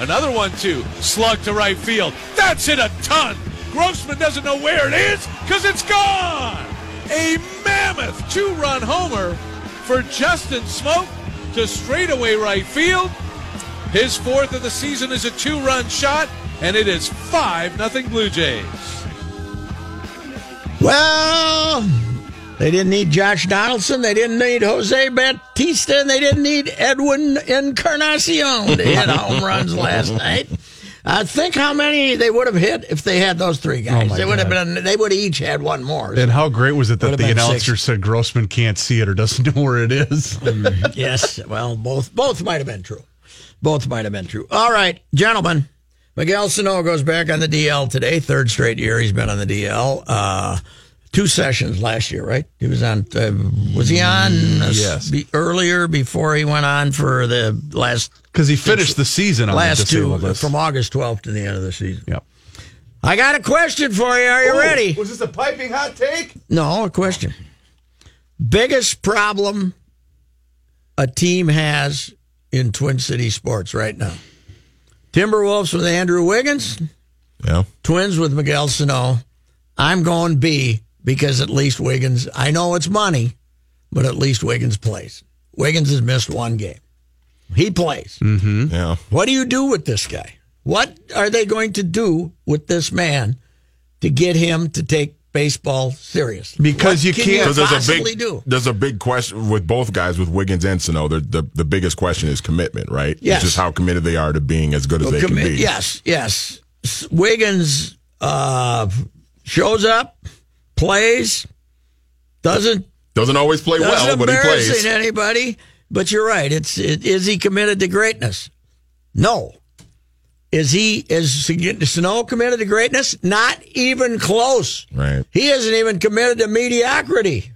Another one, too. Slug to right field. That's hit a ton. Grossman doesn't know where it is because it's gone. A mammoth two run homer for Justin Smoak to straightaway right field. His fourth of the season is a two run shot, and it is 5 nothing Blue Jays. Well, they didn't need Josh Donaldson. They didn't need Jose Bautista. And they didn't need Edwin Encarnacion to hit home runs last night. I think how many they would have hit if they had those three guys. my they would have God. been. They would have each had one more. And how great was it that the announcer six. said Grossman can't see it or doesn't know where it is? yes. Well, both both might have been true. Both might have been true. All right, gentlemen. Miguel Sano goes back on the DL today. Third straight year he's been on the DL. Uh, two sessions last year, right? He was on. Uh, was he on uh, Yes. be, earlier before he went on for the last Because he finished the season on the last two list. from August 12th to the end of the season? Yep. I got a question for you. Are you ready? Was this a piping hot take? No, a question. Biggest problem a team has in Twin City sports right now. Timberwolves with Andrew Wiggins, Yeah. Twins with Miguel Sano. I'm going B because at least Wiggins, I know it's money, but at least Wiggins plays. Wiggins has missed one game. He plays. Yeah. What do you do with this guy? What are they going to do with this man to get him to take baseball seriously? Because What you can can't- Because there's a possibly big do? there's a big question with both guys with Wiggins and Sano. The the, the biggest question is commitment, right? Yes. It's just how committed they are to being as good as they Commit- can be. Yes, yes. Wiggins uh, shows up, plays, doesn't Doesn't always play well, doesn't but he embarrassing plays. anybody. But you're right. It's it, is he committed to greatness? No. Is he is Sano committed to greatness? Not even close. Right. He isn't even committed to mediocrity.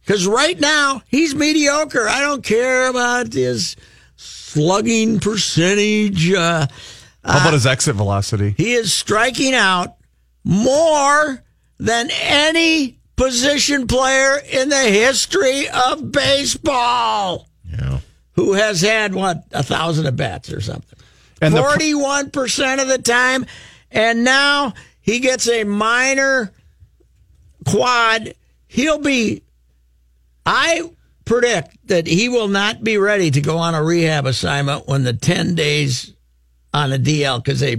Because right now he's mediocre. I don't care about his slugging percentage. Uh, How about his exit velocity? he is striking out more than any position player in the history of baseball Yeah. who has had what a thousand at bats or something. And the pr- Forty-one percent of the time, and now he gets a minor quad. He'll be. I predict that he will not be ready to go on a rehab assignment when the ten days on a DL because they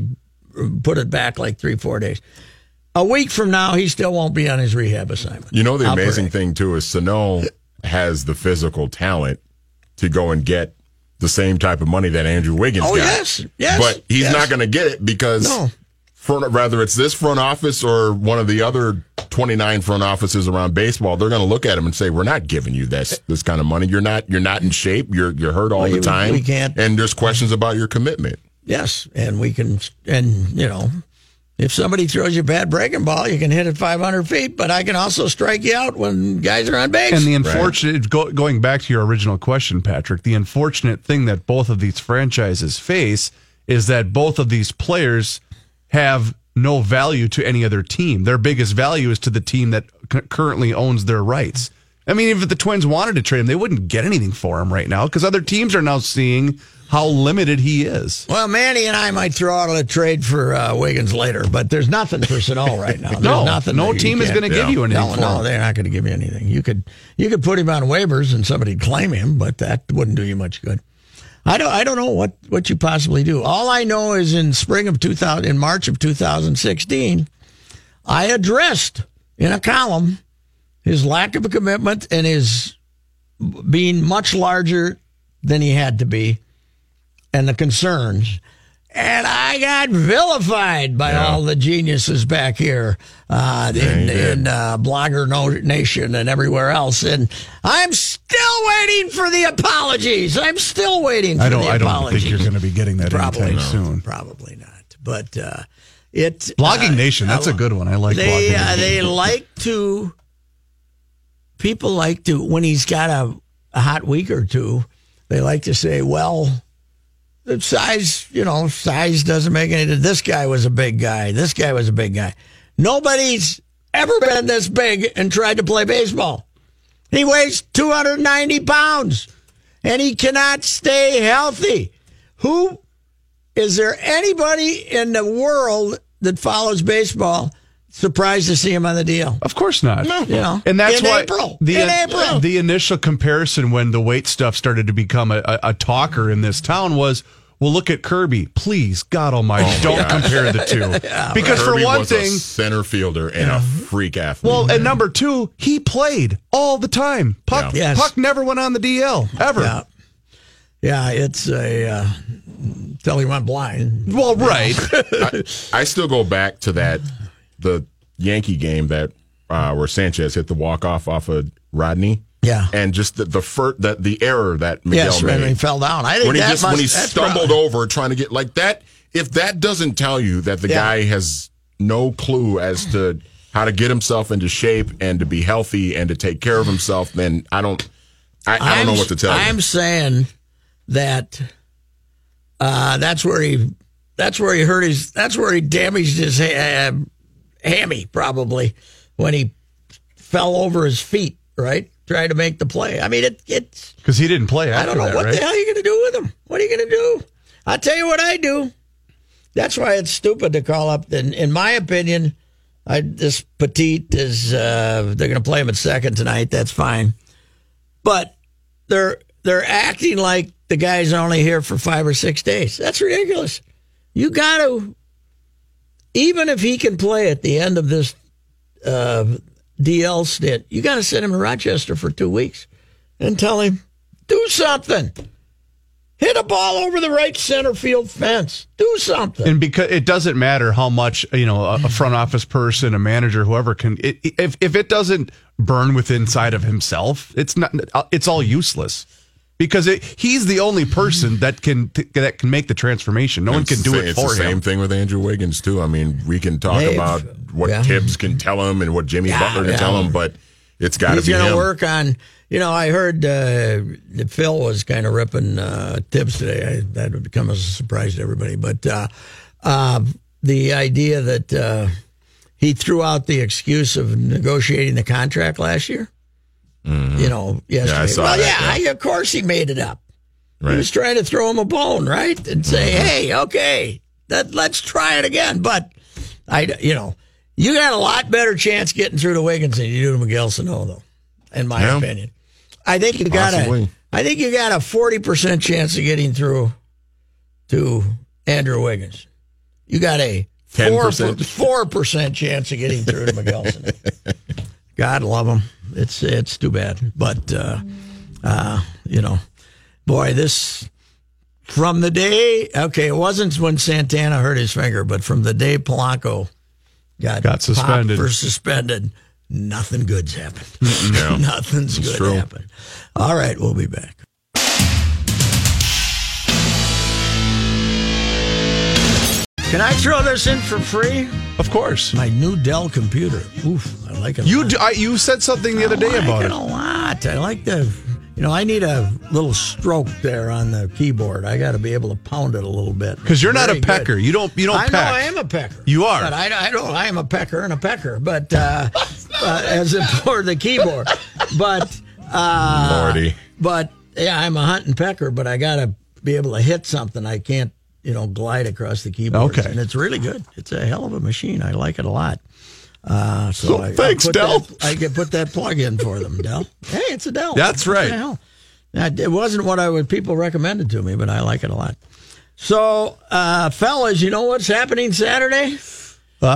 put it back like three four days. A week from now, he still won't be on his rehab assignment. You know the I'll amazing predict. thing too is Sano has the physical talent to go and get the same type of money that Andrew Wiggins Oh, got. yes, yes, But he's yes. not going to get it because No. front, rather it's this front office or one of the other 29 front offices around baseball, they're going to look at him and say, "We're not giving you this this kind of money. You're not you're not in shape. You're you're hurt all Well, the time. we can't- And there's questions about your commitment. Yes, and we can, and you know, if somebody throws you a bad breaking ball, you can hit it 500 feet, but I can also strike you out when guys are on base. And the unfortunate, go, going back to your original question, Patrick, the unfortunate thing that both of these franchises face is that both of these players have no value to any other team. Their biggest value is to the team that c- currently owns their rights. I mean, if the Twins wanted to trade him, they wouldn't get anything for him right now because other teams are now seeing how limited he is. well, Manny and I might throw out a trade for uh, Wiggins later, but there's nothing for Sano right now. There's No, nothing no team is going to give you anything No, no, they're not going to give you anything. You could you could put him on waivers and somebody'd claim him, but that wouldn't do you much good. I don't I don't know what what you possibly do. All I know is in spring of 2000 in March of 2016, I addressed in a column his lack of a commitment and his being much larger than he had to be and the concerns and I got vilified by Yeah. all the geniuses back here uh, in, in uh, Blogger Nation and everywhere else. And I'm still waiting for the apologies. I'm still waiting for I don't. the I don't think you're going to be getting that Probably anytime not. soon. Probably not. But uh, it Blogging uh, Nation. That's a good one. I like they uh, they like to people like to when he's got a, a hot week or two they like to say well size you know size doesn't make any this guy was a big guy. This guy was a big guy. Nobody's ever been this big and tried to play baseball. He weighs 290 pounds and he cannot stay healthy. Who is there anybody in the world that follows baseball surprised to see him on the deal? Of course not. You know, And that's in why April. the in April. the initial comparison when the weight stuff started to become a, a, a talker in this town was, well, look at Kirby. Please, God Almighty, don't compare the two. because Kirby for one was a thing, center fielder and a freak athlete. well, and number two, he played all the time. Puck, Yeah. Yes. Puck never went on the DL ever. yeah, yeah, it's a uh, till he went blind. Well, right. I still go back to that the Yankee game that uh, where Sanchez hit the walk off off of Rodney. Yeah. and just the the fir- the, the error that Miguel yes, made when he fell down. I think when he that just must, when he stumbled probably- over trying to get like that. If that doesn't tell you that the Yeah. guy has no clue as to how to get himself into shape and to be healthy and to take care of himself, then I don't. I, I don't I'm- know what to tell you. I'm saying that uh, that's where he that's where he hurt his that's where he damaged his uh, hammy probably when he fell over his feet. Right, trying to make the play. I mean, it it's Because he didn't play I don't know that, what right? the hell are you going to do with him. What are you going to do? I'll tell you what I do. That's why it's stupid to call up. In, in my opinion, I, this Petit is uh, they're going to play him at second tonight. That's fine, but they're they're acting like the guy's are only here for five or six days. That's ridiculous. You got to, even if he can play at the end of this uh, DL stint, you got to send him to Rochester for two weeks and tell him do something. Hit a ball over the right center field fence. Do something. And because it doesn't matter how much you know a, front office person, a manager, whoever can, it, if if it doesn't burn within inside of himself, it's not. It's all useless because it, he's the only person that can that can make the transformation. No one can do the it sa- it's the same thing with Andrew Wiggins too. I mean, we can talk Dave, about what yeah. Thibs can tell him and what Jimmy Yeah, Butler can yeah. tell him, but it's got to be. He's be going to him. work on. You know, I heard uh, that Phil was kind of ripping uh, Thibs today. I, that would come as a surprise to everybody. But uh, uh, the idea that uh, he threw out the excuse of negotiating the contract last year. You know, yesterday. Mm-hmm. saw well, that, yeah, I, of course he made it up. He Right. was trying to throw him a bone, right? And say, Mm-hmm. hey, okay, that, let's try it again. But I, you know, you got a lot better chance getting through to Wiggins than you do to Miguel Sano, though, in my Yeah. opinion. I think you got a, Possibly. I think you got a forty percent chance of getting through to Andrew Wiggins. You got a four 10%. four percent chance of getting through to Miguel Sano. God love him. It's it's too bad, but uh, uh, you know, boy, this from the day. Okay, it wasn't when Santana hurt his finger, but from the day Polanco got Got suspended. for suspended, nothing good's happened. Yeah. Nothing's good true. happened. All right, we'll be back. Can I throw this in for free? Of course, My new Dell computer. Oof, I like it. a you lot. do, I, you said something the other day I about like it. a lot. I like the, you know, I need a little stroke there on the keyboard. I got to be able to pound it a little bit Because you're not a Very good. pecker. You don't. You don't I peck. know I am a pecker. You are. But I, I don't. I am a pecker and a pecker. But uh, uh, as in for the keyboard. But uh, Lordy. but yeah, I'm a hunting pecker. But I got to be able to hit something. I can't, you know, glide across the keyboard. Okay. And it's really good. It's a hell of a machine. I like it a lot. Uh, so So I, thanks, I Dell. That, I can put that plug in for them, Dell. Hey, it's a Dell. That's What right. hell? Now, It wasn't what I would people recommended to me, but I like it a lot. So, uh, fellas, you know what's happening Saturday? Uh, talk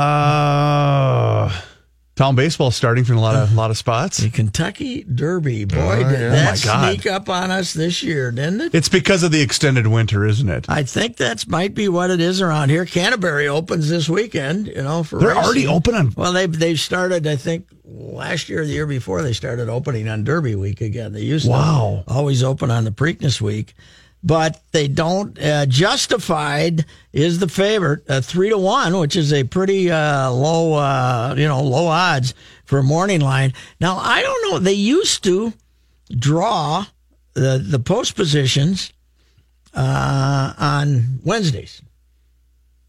Town baseball starting from a lot of a lot of spots. The Kentucky Derby, boy, Oh, did yeah. Oh, that Oh, sneak up on us this year, didn't it? It's because of the extended winter, isn't it? I think that's might be what it is around here. Canterbury opens this weekend, you know, for They're racing. already open on. Well, they they started. I think last year, or the year before, they started opening on Derby week again. They used Wow. to always open on the Preakness week, but they don't. Uh, Justify is the favorite, uh, three to one, which is a pretty uh, low, uh, you know, low odds for morning line. Now I don't know. They used to draw the the post positions uh, on Wednesdays.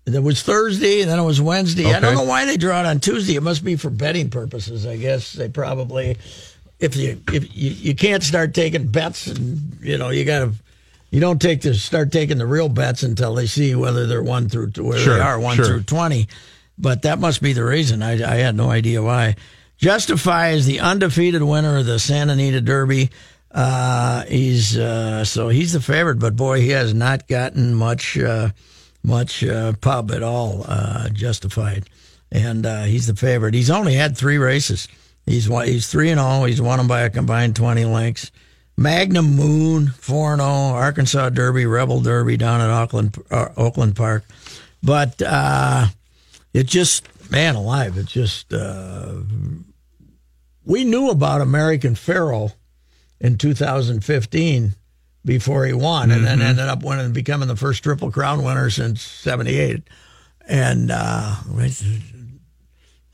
There was Thursday, and then it was Wednesday. I don't know why they draw it on Tuesday. It must be for betting purposes, I guess. They probably, if you if you, you can't start taking bets, and you know you got to, you don't take the start taking the real bets until they see whether they're one through where Sure, they are one sure. through twenty. But that must be the reason. I, I had no idea why. Justify is the undefeated winner of the Santa Anita Derby. Uh, he's uh, so he's the favorite, but boy, he has not gotten much uh, much uh, pub at all. Uh, justified, and uh, he's the favorite. He's only had three races. He's he's three and all. He's won them by a combined twenty lengths. Magnum Moon four and zero. Arkansas Derby, Rebel Derby down at Auckland uh, Oaklawn Park, but uh, it just man alive. It just uh, we knew about American Pharoah in 2015 before he won, and then ended up winning, and becoming the first Triple Crown winner since '78. And uh,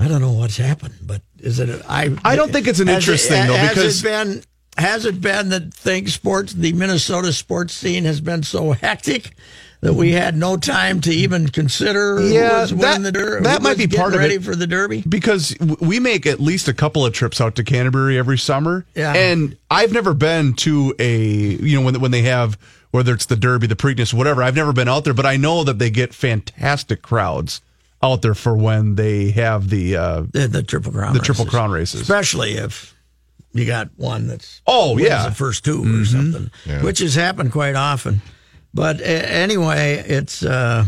I don't know what's happened, but is it? I I don't think it's an interesting interest it- thing, though, has because- it been has it been that things sports the Minnesota sports scene has been so hectic. That we had no time to even consider who Yeah, was that- winning the derby. that might be part of ready it. for the derby. because we make at least a couple of trips out to Canterbury every summer. Yeah. And I've never been to a, you know, when when they have whether it's the Derby, the Preakness, whatever. I've never been out there, but I know that they get fantastic crowds out there for when they have the uh The, the triple crown. the Triple. Crown races. especially if you got one that's Oh, yeah. the first 2 or something, which has happened quite often. But uh, anyway, it's uh,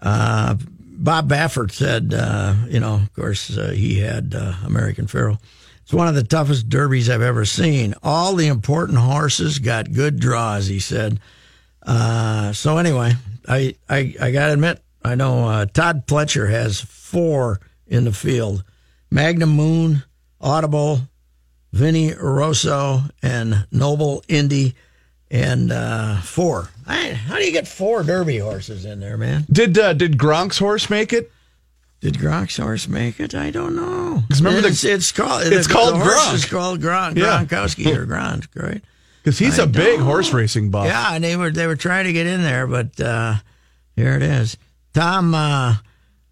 uh, Bob Baffert said, uh, you know, of course, uh, he had uh, American Pharoah. It's one of the toughest derbies I've ever seen. All the important horses got good draws, he said. Uh, so anyway, I I, I got to admit, I know uh, Todd Pletcher has four in the field: Magnum Moon, Audible, Vino Rosso, and Noble Indy, and uh, four. I, how do you get four Derby horses in there, man? Did uh, did Gronk's horse make it? Did Gronk's horse make it? I don't know. remember the- it's, it's called it's the, called the horse Gronk. is called Gronk, Yeah. Gronkowski or Gronk, right? Because he's I a big horse racing buff. Yeah, and they were they were trying to get in there, but uh, here it is. Tom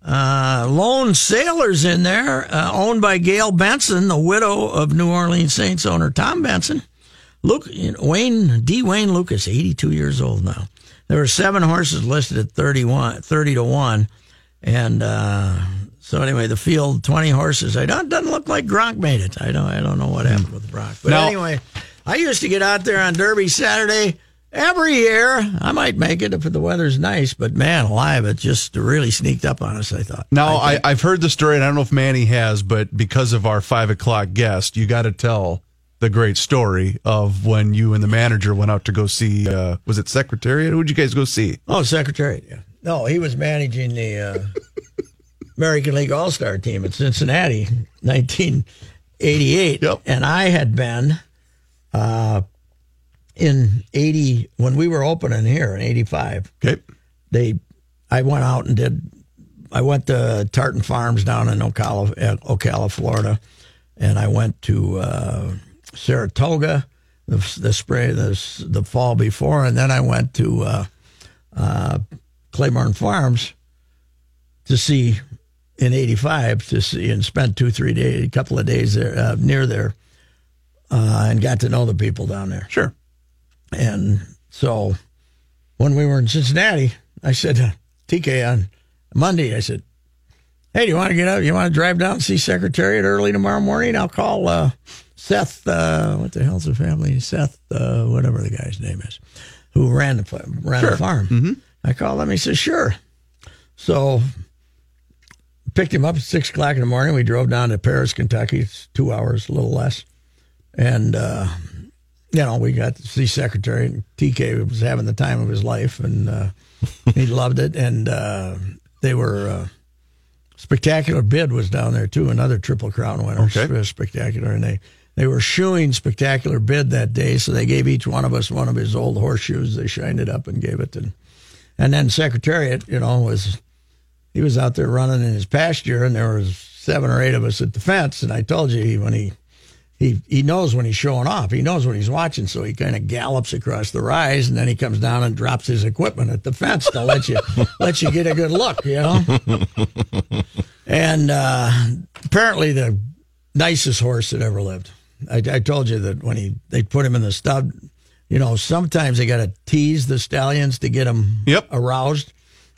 uh, Lone Sailor's in there, uh, owned by Gail Benson, the widow of New Orleans Saints owner Tom Benson. Luke Wayne D. Wayne Lucas, eighty two years old now. There were seven horses listed at 31, 30 to one, and uh, so anyway, the field twenty horses. I don't doesn't look like Gronk made it. I don't I don't know what happened with Gronk, but Now- anyway, I used to get out there on Derby Saturday every year. I might make it if the weather's nice, but man, alive, it just really sneaked up on us. I thought. Now I I, think- I've heard the story, and I don't know if Manny has, but because of our five o'clock guest, you got to tell the great story of when you and the manager went out to go see. Uh, was it Secretariat? Who'd you guys go see? Oh, Secretariat. Yeah. No, he was managing the uh, American League All Star team at Cincinnati, 1988. Yep. And I had been uh, in 80 when we were opening here in 85. Okay. They, I went out and did. I went to Tartan Farms down in Ocala, uh, Ocala, Florida, and I went to uh, Saratoga the, the spring, the, the fall before, and then I went to uh, uh, Claiborne Farms to see in '85 to see and spent two three days, a couple of days there uh, near there, uh, and got to know the people down there. Sure. And so when we were in Cincinnati, I said to TK on Monday, I said, Hey, do you want to get up? You want to drive down and see Secretariat early tomorrow morning? I'll call uh, Seth, uh, what the hell's the family? Seth, uh, whatever the guy's name is, who ran the, ran the farm. I called him. He said, Sure. So picked him up at six o'clock in the morning. We drove down to Paris, Kentucky. It's two hours, a little less. And, uh, you know, we got to see Secretary, and TK was having the time of his life, and uh, he loved it. And uh, they were, uh, Spectacular Bid was down there too, another Triple Crown winner. Okay. Spectacular. And they, they were shoeing Spectacular Bid that day, so they gave each one of us one of his old horseshoes. They shined it up and gave it to And then Secretariat, you know, was he was out there running in his pasture, and there was seven or eight of us at the fence. And I told you he, when he he he knows when he's showing off, he knows when he's watching, so he kind of gallops across the rise, and then he comes down and drops his equipment at the fence to let you let you get a good look, you know. and uh, apparently, the nicest horse that ever lived. I, I told you that when he they put him in the stud, you know, sometimes they got to tease the stallions to get them Yep. aroused.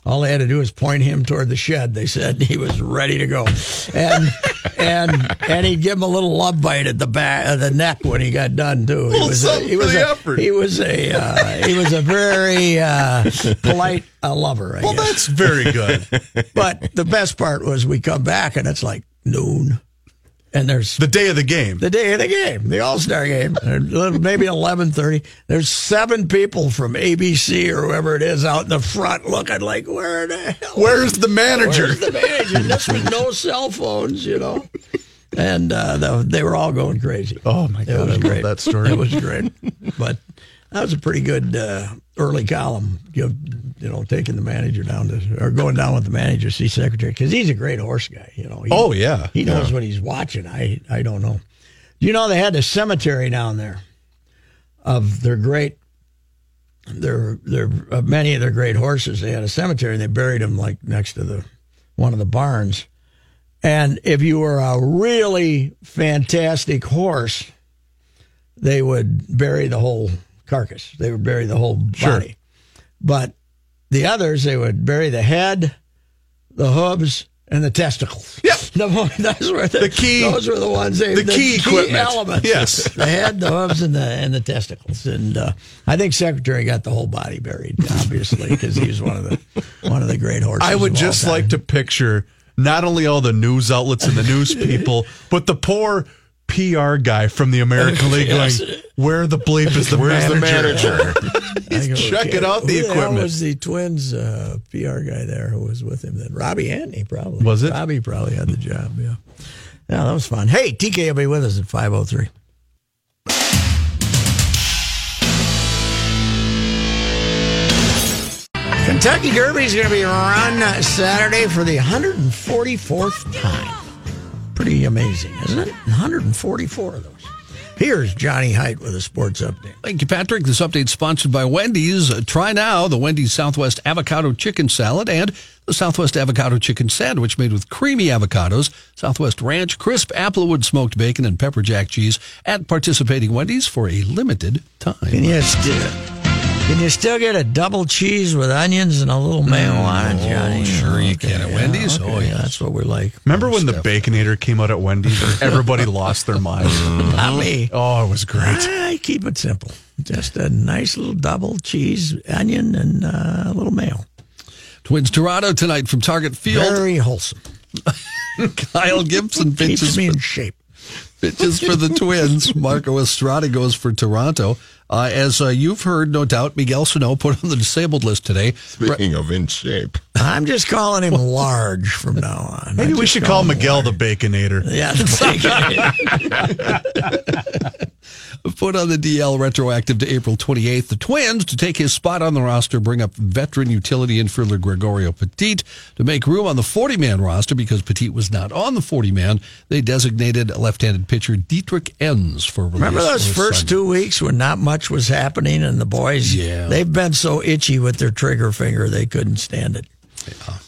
All they had to do was point him toward the shed. They said he was ready to go, and and and he'd give him a little love bite at the back of the neck when he got done too. He was a, he was a, he was a uh, he was a very uh, polite uh, lover. I Well, guess. that's very good. But the best part was we come back and it's like noon, and there's the day of the game. the day of the game, the All Star game, maybe eleven thirty. There's seven people from ABC or whoever it is out in the front looking like, where the hell? Where's the manager? Where's the manager? This with no cell phones, you know. And uh, the, they were all going crazy. Oh, my God, was I love great. that story. It was great. But that was a pretty good uh, early column. You, you know, taking the manager down to or going down with the manager, see secretary because he's a great horse guy. You know. He, Oh, yeah. he knows what he's watching. I I don't know. You know, they had a cemetery down there of their great. Their their of many of their great horses. They had a cemetery and they buried them like next to the one of the barns. And if you were a really fantastic horse, they would bury the whole carcass. They would bury the whole body. But the others, they would bury the head, the hooves, and the testicles. Yep. The, those were the, The key- Those were the ones. They, the key equipment. elements. Yes. the head, the hooves, and the and the testicles. And uh, I think Secretary got the whole body buried, obviously, because he was one of the one of the great horses. I would just like to picture not only all the news outlets and the news people, but the poor PR guy from the American League Yes. going, "Where the bleep is the Where's the manager?" manager? I go, checking out the who hell equipment. was the Twins uh, PR guy there who was with him then? Robbie Antony, probably. Was it? Robbie probably had the job, yeah. Yeah, that was fun. Hey, TK will be with us at 503. Kentucky Derby is going to be run Saturday for the 144th time. Pretty amazing, isn't it? 144 of those. Here's Johnny Hyde with a sports update. Thank you, Patrick. This update sponsored by Wendy's. Uh, try now the Wendy's Southwest Avocado Chicken Salad and the Southwest Avocado Chicken Sandwich made with creamy avocados, Southwest Ranch, crisp applewood smoked bacon, and pepper jack cheese at participating Wendy's for a limited time. you still, can you still get a double cheese with onions and a little mayo on it, Johnny? Oh, sure you can at Wendy's. Okay, Oh, yeah, that's what we like. Remember when the Baconator came out at Wendy's and everybody lost their minds? Not me. Oh, it was great. I keep it simple. Just a nice little double cheese, onion, and uh, a little mayo. Twins Toronto tonight from Target Field. Very wholesome. Kyle Gibson Keeps pitches me in shape. pitches for the Twins. Marco Estrada goes for Toronto. Uh, as uh, you've heard, no doubt, Miguel Sano put on the disabled list today. Speaking of in shape, I'm just calling him large from now on. Maybe I we should call him Miguel large. the Baconator. Yeah, put on the DL retroactive to April 28th. The Twins, to take his spot on the roster, bring up veteran utility infielder Gregorio Petit to make room on the 40 man roster because Petit was not on the 40 man. They designated left handed pitcher Dietrich Enns for release. Remember those first Sunday. two weeks when not much was happening and the boys, Yeah. they've been so itchy with their trigger finger they couldn't stand it.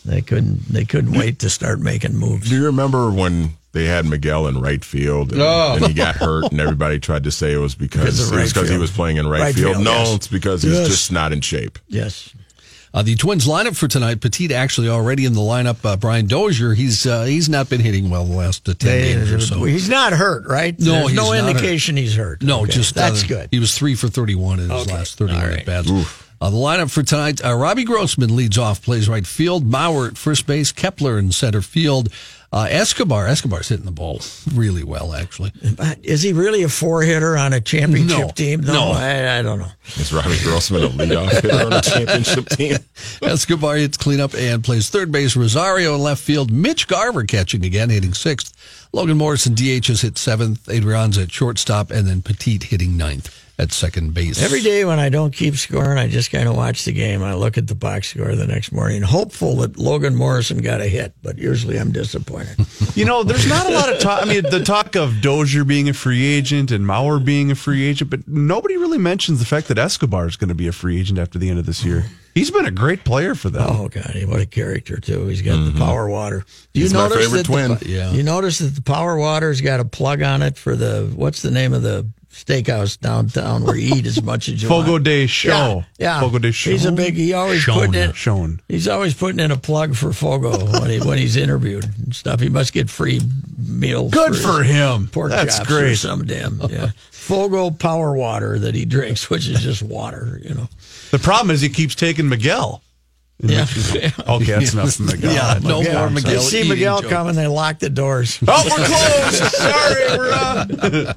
They couldn't. They couldn't wait to start making moves. do you remember when they had Miguel in right field and, and he got hurt and everybody tried to say it was because, Because it was right because he was playing in right, Right field? field, No, yes. it's because he's Yes. just not in shape. Yes. Uh, the Twins lineup for tonight. Petit actually already in the lineup. Uh, Brian Dozier, he's uh, he's not been hitting well the last uh, ten games or so. He's not hurt, right? No, There's he's no not indication he's hurt. No, Okay, just that's uh, good. He was three for thirty-one in his last thirty-one All at bats. Uh, the lineup for tonight: uh, Robbie Grossman leads off, plays right field. Mauer at first base, Kepler in center field. Uh, Escobar, Escobar's hitting the ball really well, actually. But is he really a four hitter on a championship No. team? No. I, I don't know. Is Robbie Grossman a leadoff hitter on a championship team? Escobar hits cleanup and plays third base. Rosario in left field. Mitch Garver catching again, hitting sixth. Logan Morrison DH has hit seventh. Adrianza at shortstop, and then Petit hitting ninth at second base. Every day when I don't keep scoring, I just kind of watch the game. I look at the box score the next morning, hopeful that Logan Morrison got a hit, but usually I'm disappointed. You know, there's not a lot of talk. I mean, the talk of Dozier being a free agent and Mauer being a free agent, but nobody really mentions the fact that Escobar is going to be a free agent after the end of this year. He's been a great player for them. oh God, what a character too! He's got the mm-hmm. power water. Do you He's my notice favorite that twin. The, Yeah. You notice that the power water's got a plug on it for the what's the name of the steakhouse downtown where you eat as much as you Fogo want. de Chão. Yeah, yeah. Fogo de Chão. He's a big. He always Shown. putting in. Shown. He's always putting in a plug for Fogo when he when he's interviewed and stuff. He must get free meals. Good his for him. Pork That's chops or some damn yeah. Fogo power water that he drinks, which is just water. You know. The problem is he keeps taking Miguel. Yeah. Okay, that's enough of Miguel. Yeah, no Yeah. more Miguel. You see Miguel joke. coming, they lock the doors. Oh, we're closed. Sorry, we're uh,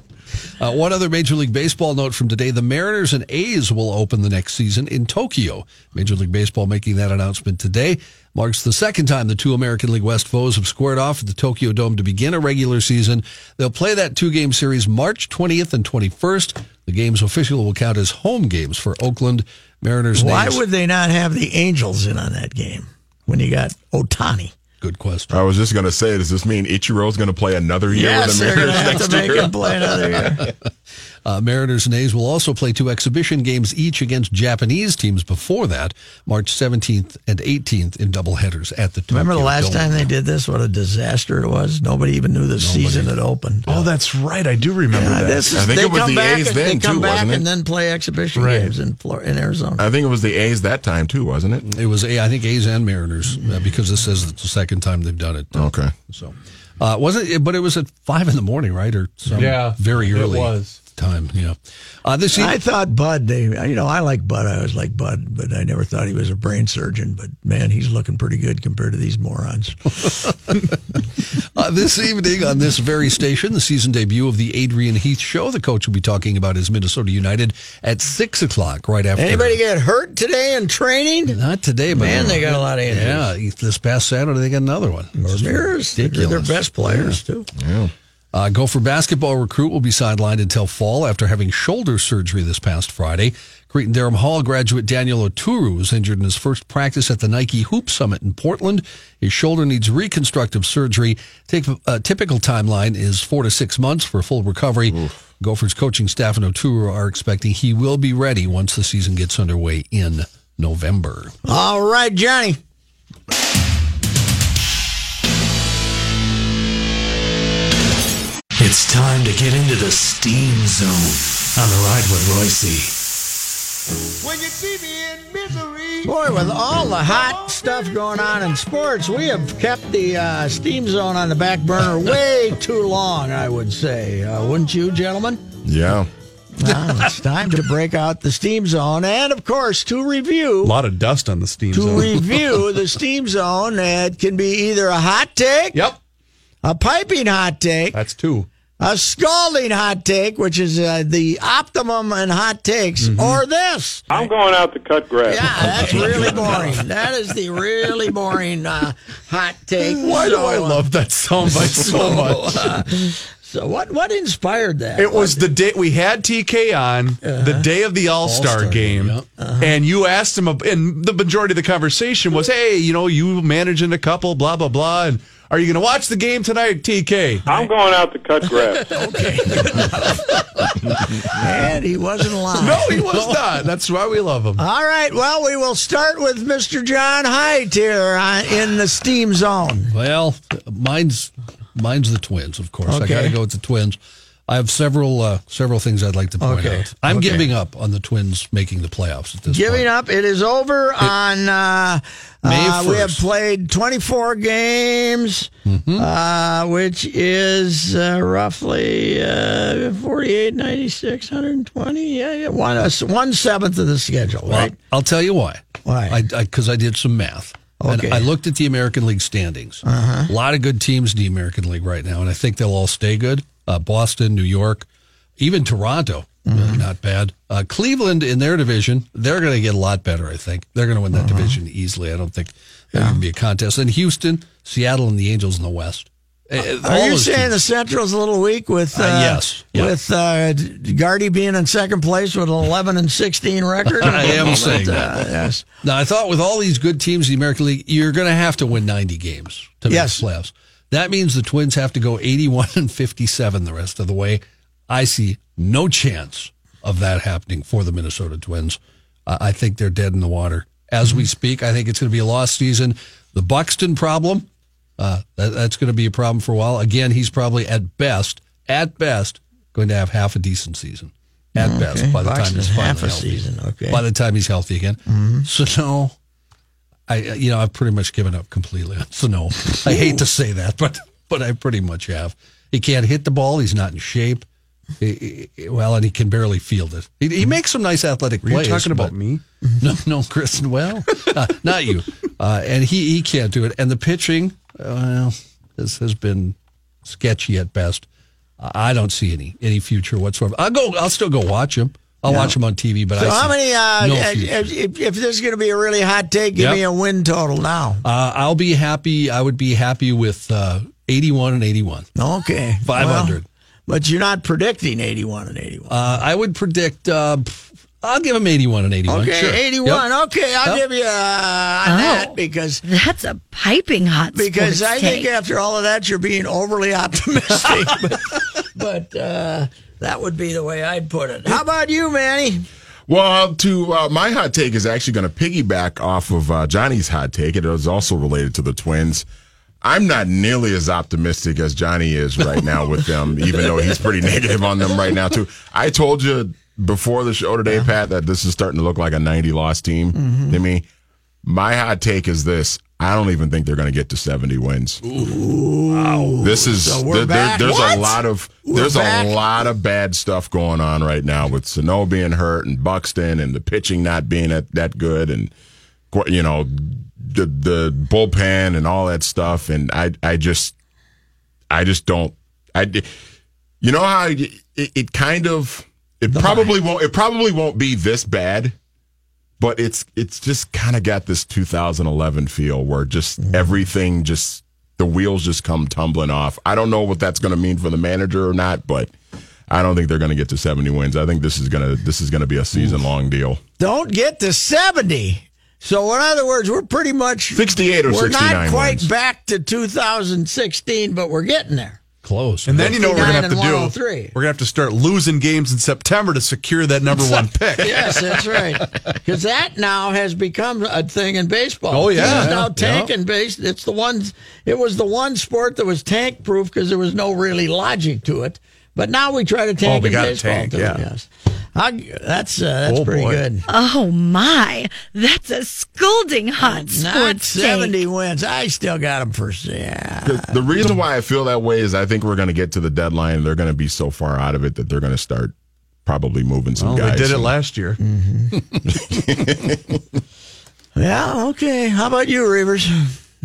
Uh, one other Major League Baseball note from today the Mariners and A's will open the next season in Tokyo. Major League Baseball making that announcement today. Marks the second time the two American League West foes have squared off at the Tokyo Dome to begin a regular season. They'll play that two game series March 20th and 21st. The games official will count as home games for Oakland. Mariners Why A's. would they not have the Angels in on that game when you got Ohtani? Good question. I was just going to say, does this mean Ichiro's going to play another year Yes, with the they're going to Mariners next to make year? him play another year. Uh, Mariners and A's will also play two exhibition games each against Japanese teams before that, March 17th and 18th in doubleheaders at the Tokyo Remember the last Dome. time they did this? What a disaster it was. Nobody even knew the season had opened. Oh, that's right. I do remember Yeah, that. this is, I think they it was the back, A's and- then, too, wasn't it? and then play exhibition Right. games in Flor- in Arizona. I think it was the A's that time too, wasn't it? It was, A- I think, A's and Mariners uh, because this is the second time they've done it. Okay. So, uh, wasn't it? But it was at five in the morning, right? Or some Yeah, very early. it was. Time. Yeah. Uh, this I thought Bud, they, you know, I like Bud. I was like Bud, but I never thought he was a brain surgeon. But man, he's looking pretty good compared to these morons. uh, this evening on this very station, the season debut of the Adrian Heath Show. The coach will be talking about his Minnesota United at six o'clock, right after. Anybody get hurt today in training? Not today, but Man, they got a lot of injuries. Yeah, this past Saturday they got another one. Ramirez, they're their best players too. Yeah. Uh, Gopher basketball recruit will be sidelined until fall after having shoulder surgery this past Friday. Cretin-Derham Hall graduate Daniel Oturu was injured in his first practice at the Nike Hoop Summit in Portland. His shoulder needs reconstructive surgery. Take, uh, typical timeline is four to six months for full recovery. Gophers coaching staff and Oturu are expecting he will be ready once the season gets underway in November. All right, Johnny. It's time to get into the steam zone on the ride with Reusse. When you see me in misery. Boy, with all the hot stuff going on in sports, we have kept the uh, steam zone on the back burner way too long, I would say. Uh, wouldn't you, gentlemen? Yeah. Now it's time to break out the steam zone. And, of course, to review. a lot of dust on the steam To zone. review the steam zone, it can be either a hot take, yep, a piping hot take, that's two. A scalding hot take, which is uh, the optimum in hot takes, Mm-hmm. or this. I'm going out to cut grass. Yeah, that's really boring. That is the really boring uh, hot take. Why do I uh, love that soundbite so much? So what? What inspired that? It was the day we had TK on the day of the All Star All-Star game, game, and you asked him, and the majority of the conversation was, "Hey, you know, you managing a couple, blah blah blah, and are you going to watch the game tonight, TK?" I'm going out to cut grass. Okay. and he wasn't lying. No, he was not. That's why we love him. All right. Well, we will start with Mr. John Hyde here uh, in the steam zone. Well, mine's mine's the Twins, of course. I got to go with the Twins. I have several uh, several things I'd like to point Okay. out. I'm Okay. giving up on the Twins making the playoffs at this Giving point. up. It is over on. Uh, May uh, we have played 24 games, Mm-hmm. uh, which is uh, roughly uh, 48, 96, 120. Yeah, one, uh, one seventh of the schedule, Well, right? I'll tell you why. Why? Because I, 'cause I did some math. Okay. And I looked at the American League standings. Uh-huh. A lot of good teams in the American League right now, and I think they'll all stay good. Uh, Boston, New York, even Toronto, uh, Mm-hmm. not bad. Uh, Cleveland in their division, they're going to get a lot better. I think they're going to win that Uh-huh. division easily. I don't think there's going to be a contest. And Houston, Seattle, and the Angels in the West. Uh, Are you saying teams- the Central's a little weak with uh, yes. Yeah. with uh, Gardy being in second place with an 11 and 16 record? I am saying that. Uh, yes. Now, I thought with all these good teams in the American League, you're going to have to win 90 games to make Yes. the playoffs. That means the Twins have to go 81 and 57 the rest of the way. I see no chance of that happening for the Minnesota Twins. Uh, I think they're dead in the water as we speak. I think it's going to be a lost season. The Buxton problem, uh, that, that's going to be a problem for a while. Again, he's probably at best, at best, going to have half a decent season. At best, by the time he's finally half a healthy. season, okay. By the time he's healthy again. So no, I you know I've pretty much given up completely on Sano. I hate to say that, but but I pretty much have. He can't hit the ball. He's not in shape. He- he- well, and he can barely field it. He, he makes some nice athletic Were you plays. talking about me? No, no, Kristen. Well, uh, not you. Uh, and he he can't do it. And the pitching, uh, well, this has been sketchy at best. I I don't see any any future whatsoever. I'll go. I'll still go watch him. I'll watch them on TV. But So I how see many? Uh, no if, future. if, if this is going to be a really hot take, give Yep. me a win total now. Uh, I'll be happy. I would be happy with uh, 81 and 81. Okay, 500. Well, but you're not predicting 81 and 81. Uh, I would predict. Uh, I'll give him 81 and 81. okay, sure. 81. Yep. Okay, I'll Yep. give you uh, on that because That's a piping hot because sports I think after all of that, you're being overly optimistic. but but uh, that would be the way I'd put it. How about you, Manny? Well, to uh, my hot take is actually going to piggyback off of uh, Johnny's hot take. It is also related to the Twins. I'm not nearly as optimistic as Johnny is right now with them, even though he's pretty negative on them right now too. I told you before the show today, Pat, that this is starting to look like a 90 loss team to me. My hot take is this: I don't even think they're going to get to 70 wins. Wow! This is So there- there- there's What? a lot of We're there's back? a lot of bad stuff going on right now with Sano being hurt and Buxton and the pitching not being that, that good and you know the the bullpen and all that stuff and I I just I just don't I you know how it, it kind of it probably won't it probably won't be this bad but it's it's just kind of got this 2011 feel where just mm-hmm. everything just the wheels just come tumbling off. I don't know what that's going to mean for the manager or not, but I don't think they're going to get to 70 wins. I think this is going to this is going to be a season long deal. Don't get to 70. So in other words, we're pretty much 68 or we're 69 not quite wins. back to 2016, but we're getting there. Close. And then you know what we're gonna have to do. and 103. We're gonna have to start losing games in September to secure that number one pick. Yes, that's right. Because that now has become a thing in baseball. Oh, yeah. it's now Yeah. tank and base. It's the one. It was the one sport that was tank proof because there was no really logic to it. But now we try to tank Oh, we gotta baseball tank, too. yeah. Yes, I, that's uh, that's Oh, pretty boy. good. Oh my, that's a scolding hot Not sports seventy take. wins. I still got them for yeah. The, the reason why I feel that way is I think we're going to get to the deadline they're going to be so far out of it that they're going to start probably moving some Well, guys. they did it last year. Yeah. Okay. How about you, Reavers?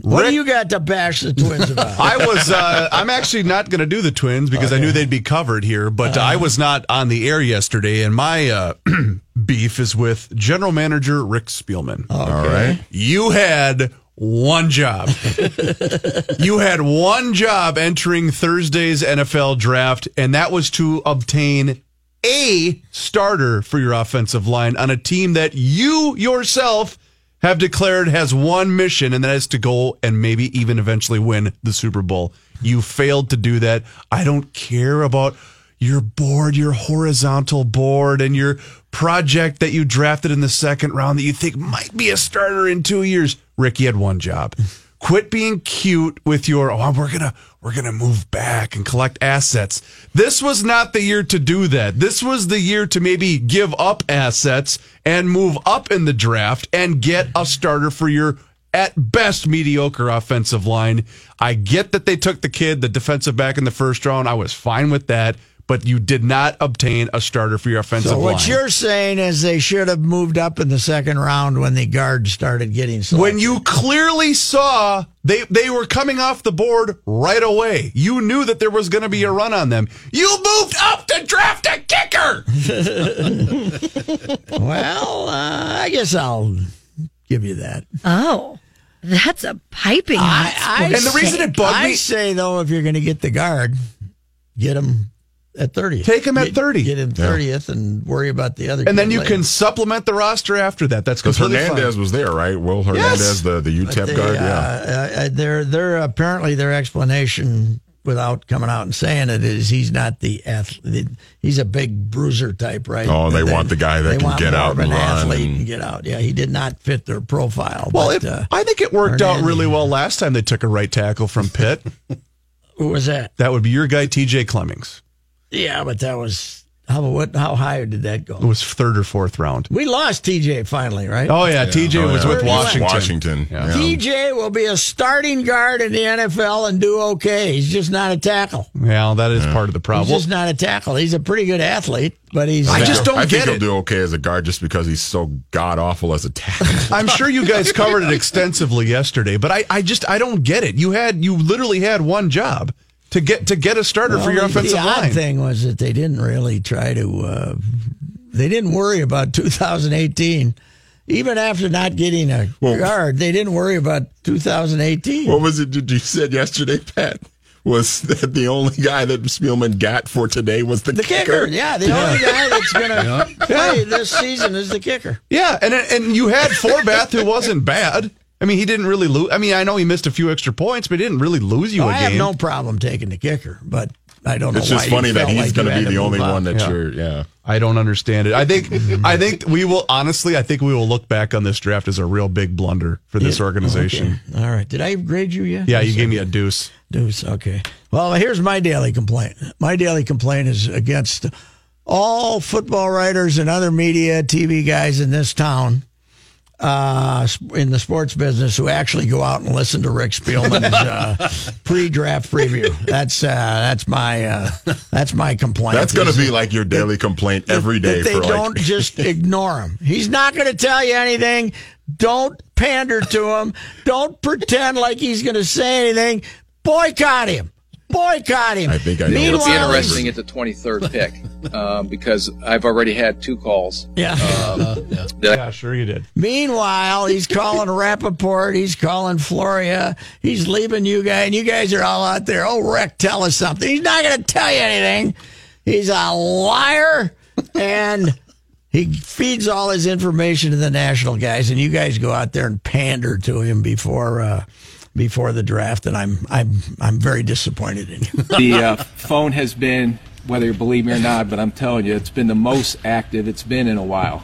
What Rick- do you got to bash the Twins about? I was. Uh, I'm actually not going to do the Twins because I knew they'd be covered here. But I was not on the air yesterday, and my uh, beef is with General Manager Rick Spielman. All right. You had one job. you had one job entering Thursday's NFL draft, and that was to obtain a starter for your offensive line on a team that you yourself have declared has one mission, and that is to go and maybe even eventually win the Super Bowl. You failed to do that. I don't care about your board, your horizontal board, and your project that you drafted in the second round that you think might be a starter in two years. Rick, had one job. Quit being cute with your oh we're gonna we're gonna move back and collect assets. This was not the year to do that. This was the year to maybe give up assets and move up in the draft and get a starter for your at best mediocre offensive line. I get that they took the kid, the defensive back in the first round. I was fine with that, but you did not obtain a starter for your offensive So line. what you're saying is they should have moved up in the second round when the guards started getting selected. when you clearly saw they they were coming off the board right away. You knew that there was going to be a run on them. You moved up to draft a kicker. well, uh, I guess I'll give you that. Oh, that's a piping hot I, I And the reason take. it bugged I me- say though, if you're going to get the guard, get him at 30th. Take him at Get- 30. Get him 30th and worry about the other. Guys. And then you later. can supplement the roster after that. That's Because completely Hernandez fine. was there, right? Will Hernandez, Yes. the, the UTEP they, guard? uh, yeah. uh, their their apparently their explanation without coming out and saying it is he's not the athlete. He's a big bruiser type, right? Oh, they want the guy that can get out of an and run athlete and- and get out. Yeah, he did not fit their profile. Well, but, it, uh, I think it worked out really well last time they took a right tackle from Pitt. who was that? that would be your guy, TJ Clemmings. Yeah, but that was how what? How high did that go? It was third or fourth round. We lost TJ finally, right? Oh yeah, TJ Oh, was yeah. with Washington. Washington. Yeah. Yeah. TJ will be a starting guard in the NFL and do okay. He's just not a tackle. Yeah, that is part of the problem. He's just not a tackle. He's a pretty good athlete, but he's I just don't I think get he'll it. do okay as a guard just because he's so god awful as a tackle. I'm sure you guys covered it extensively yesterday, but I, I just I don't get it. You had you literally had one job to get to get a starter for your the- offensive the odd line. thing was that they didn't really try to. Uh, they didn't worry about 2018, even after not getting a Well- guard. They didn't worry about 2018. what was it that you said yesterday, Pat? Was that the only guy that Spielman got for today was the, the kicker, yeah, the only guy that's going to play this season is the kicker. Yeah, and and you had Forbath who wasn't bad. I mean, he didn't really lose. I mean, I know he missed a few extra points, but he didn't really lose you Oh, a I game. have no problem taking the kicker, but I don't know. It's just you funny that he's like going to be the only move one that Yeah. you're, yeah. I don't understand it. I think I think we will honestly. I think we will look back on this draft as a real big blunder for this organization. Okay. All right. Did I grade you yet? Yeah, you gave me a deuce. Deuce. Okay. Well, here's my daily complaint. My daily complaint is against all football writers and other media, TV guys in this town, uh, in the sports business who actually go out and listen to Rick Spielman's uh, pre-draft preview. That's uh, that's my uh, that's my complaint. That's going to be like your daily complaint every day they for don't just ignore him. He's not going to tell you anything. Don't pander to him. Don't pretend like he's going to say anything. Boycott him. Boycott him. I think I know It'll be interesting at the 23rd pick um, because I've already had two calls. Yeah. That Yeah, sure you did. Meanwhile, he's calling Rapoport. He's calling Florio. He's leaving you guys, and you guys are all out there. Oh, Rick, tell us something. He's not going to tell you anything. He's a liar, and he feeds all his information to the national guys, and you guys go out there and pander to him before uh, before the draft. And I'm I'm I'm very disappointed in you. the uh, phone has been, whether you believe me or not, but I'm telling you, it's been the most active it's been in a while.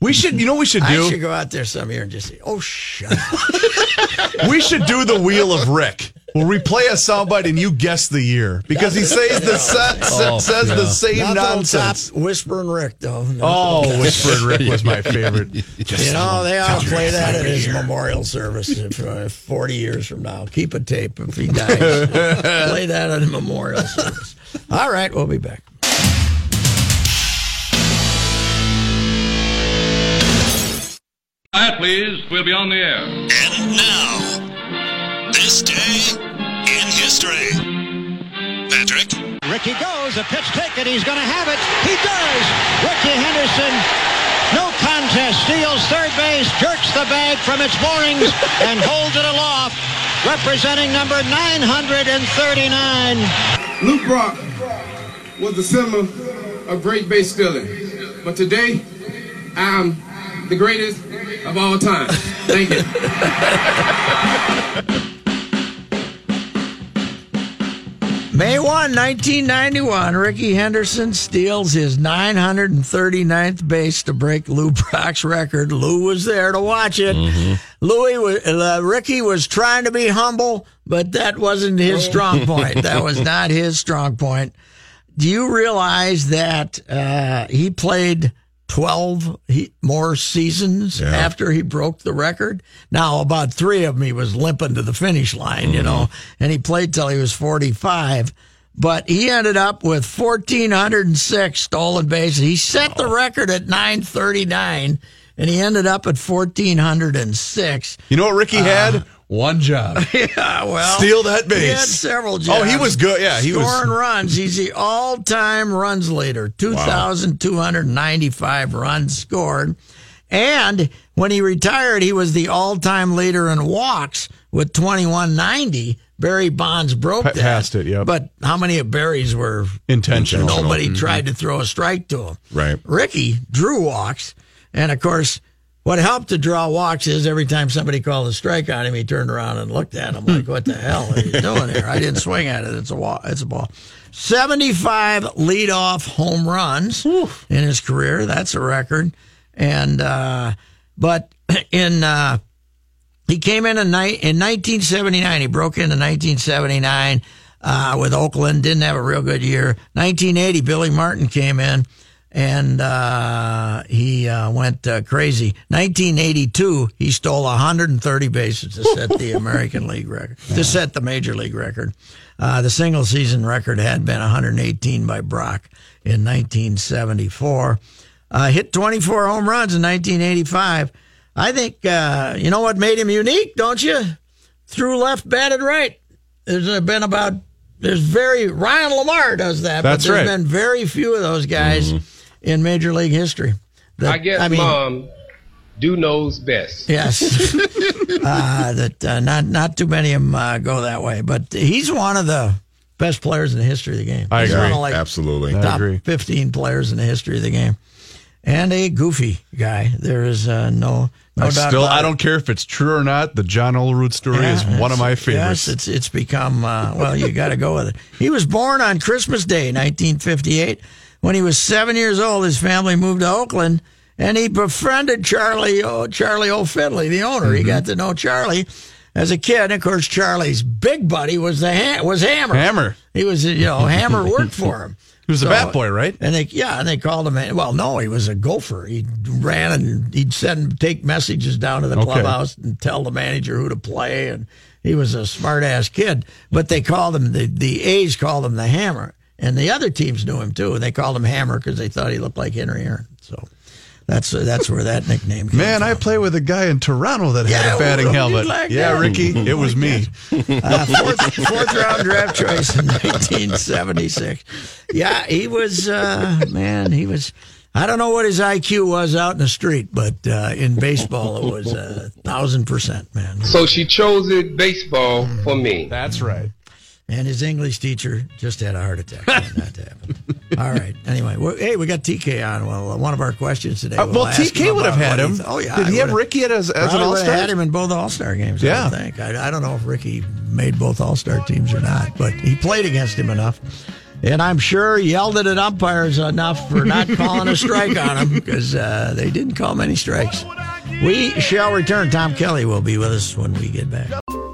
We should. You know, what we should do. I should go out there some year and just say, "Oh, shut up." we should do the wheel of Rick. Where we play a soundbite and you guess the year because he says the sa- sa- says the same Nothing will nonsense. top Whispering Rick, though. Nothing will Oh, Whispering Rick was my favorite. You know, they ought to play that at his memorial service if, uh, 40 years from now. Keep a tape if he dies. play that at a memorial service. All right, we'll be back. Quiet, please. We'll be on the air. And now, this day in history. Patrick, Ricky goes, a pitch taken, he's going to have it. He does. Rickey Henderson, no contest, steals third base, jerks the bag from its moorings, and holds it aloft, representing number 939. Lou Brock was the symbol of great base stealing. But today, I'm the greatest of all time. Thank you. May 1, 1991, Rickey Henderson steals his 939th base to break Lou Brock's record. Lou was there to watch it. Louis was, uh, Ricky was trying to be humble, but that wasn't his strong point. That was not his strong point. Do you realize that uh, he played 12 he, more seasons Yeah. after he broke the record? Now, about three of them he was limping to the finish line, you know, and he played till he was 45. But he ended up with 1,406 stolen bases. He set the record at 939, and he ended up at 1,406. You know what Ricky had? One job. Yeah, well, Steal that base. He had several jobs. Oh, he was good. Yeah, he was- scoring runs. He's the all-time runs leader. Two thousand two hundred ninety-five runs scored, and when he retired, he was the all-time leader in walks with twenty-one ninety. Barry Bonds broke that. passed it, yep. But how many of Barry's were Intentional. Nobody Mhm. tried to throw a strike to him. Right. Ricky drew walks, and of course, what helped to draw walks is every time somebody called a strike on him, he turned around and looked at him like, "What the hell are you doing here? I didn't swing at it. It's a wall. It's a ball." Seventy-five leadoff home runs in his career. That's a record. And uh, but in uh, he came in in, ni- in 1979. He broke into 1979 uh, with Oakland. Didn't have a real good year. 1980, Billy Martin came in and uh, he uh, went uh, crazy. 1982, he stole 130 bases to set the American League record, to set the Major League record. Uh, the single season record had been 118 by Brock in 1974. Uh, hit 24 home runs in 1985. I think uh, you know what made him unique, don't you? Threw left, batted right. There's been about there's very Ryan LaMarre does that, That's but there's right. been very few of those guys in Major League history. That- I guess I mean, mom do knows best. Yes, uh, that uh, not not too many of them uh, go that way, but he's one of the best players in the history of the game. I He's agree. one of like Absolutely. I top agree. 15 players in the history of the game, and a goofy guy. There is uh, no no I doubt. still, about I don't care if it's true or not. The John Olerud story Yeah, is one of my favorites. Yes, it's it's become uh, well. You got to go with it. He was born on Christmas Day, 1958. When he was seven years old, his family moved to Oakland, and he befriended Charlie o, Charlie O. Finley, the owner. Mm-hmm. He got to know Charlie as a kid. And of course, Charlie's big buddy was the ha- was Hammer. Hammer. He was you know Hammer worked for him. He was a bat boy, right? And they, yeah, and they called him. Well, no, he was a gopher. He ran and he'd send take messages down to the Okay. clubhouse and tell the manager who to play. And he was a smart ass kid. But they called him the the A's called him the Hammer, and the other teams knew him too. And they called him Hammer because they thought he looked like Henry Aaron. So that's that's where that nickname came from. Man, from. I play with a guy in Toronto that Yeah, had a batting helmet. like yeah, that? Ricky, it was me. uh, fourth, fourth round draft choice in 1976. Yeah, he was, uh, man, he was. I don't know what his IQ was out in the street, but uh, in baseball, it was a thousand percent, man. So she chose it baseball for me. That's right. And his English teacher just had a heart attack. that happened. All right. Anyway, well, hey, we got TK on. Well, uh, one of our questions today. Uh, we'll TK would have had him. oh yeah. Did I he have Ricky as, as an all star? had him in both All Star games. Yeah. I think. I, I don't know if Ricky made both All Star teams or not, but he played against him enough. And I'm sure yelled at umpires enough for not calling a strike on him because uh, they didn't call many strikes. We shall return. Tom Kelly will be with us when we get back.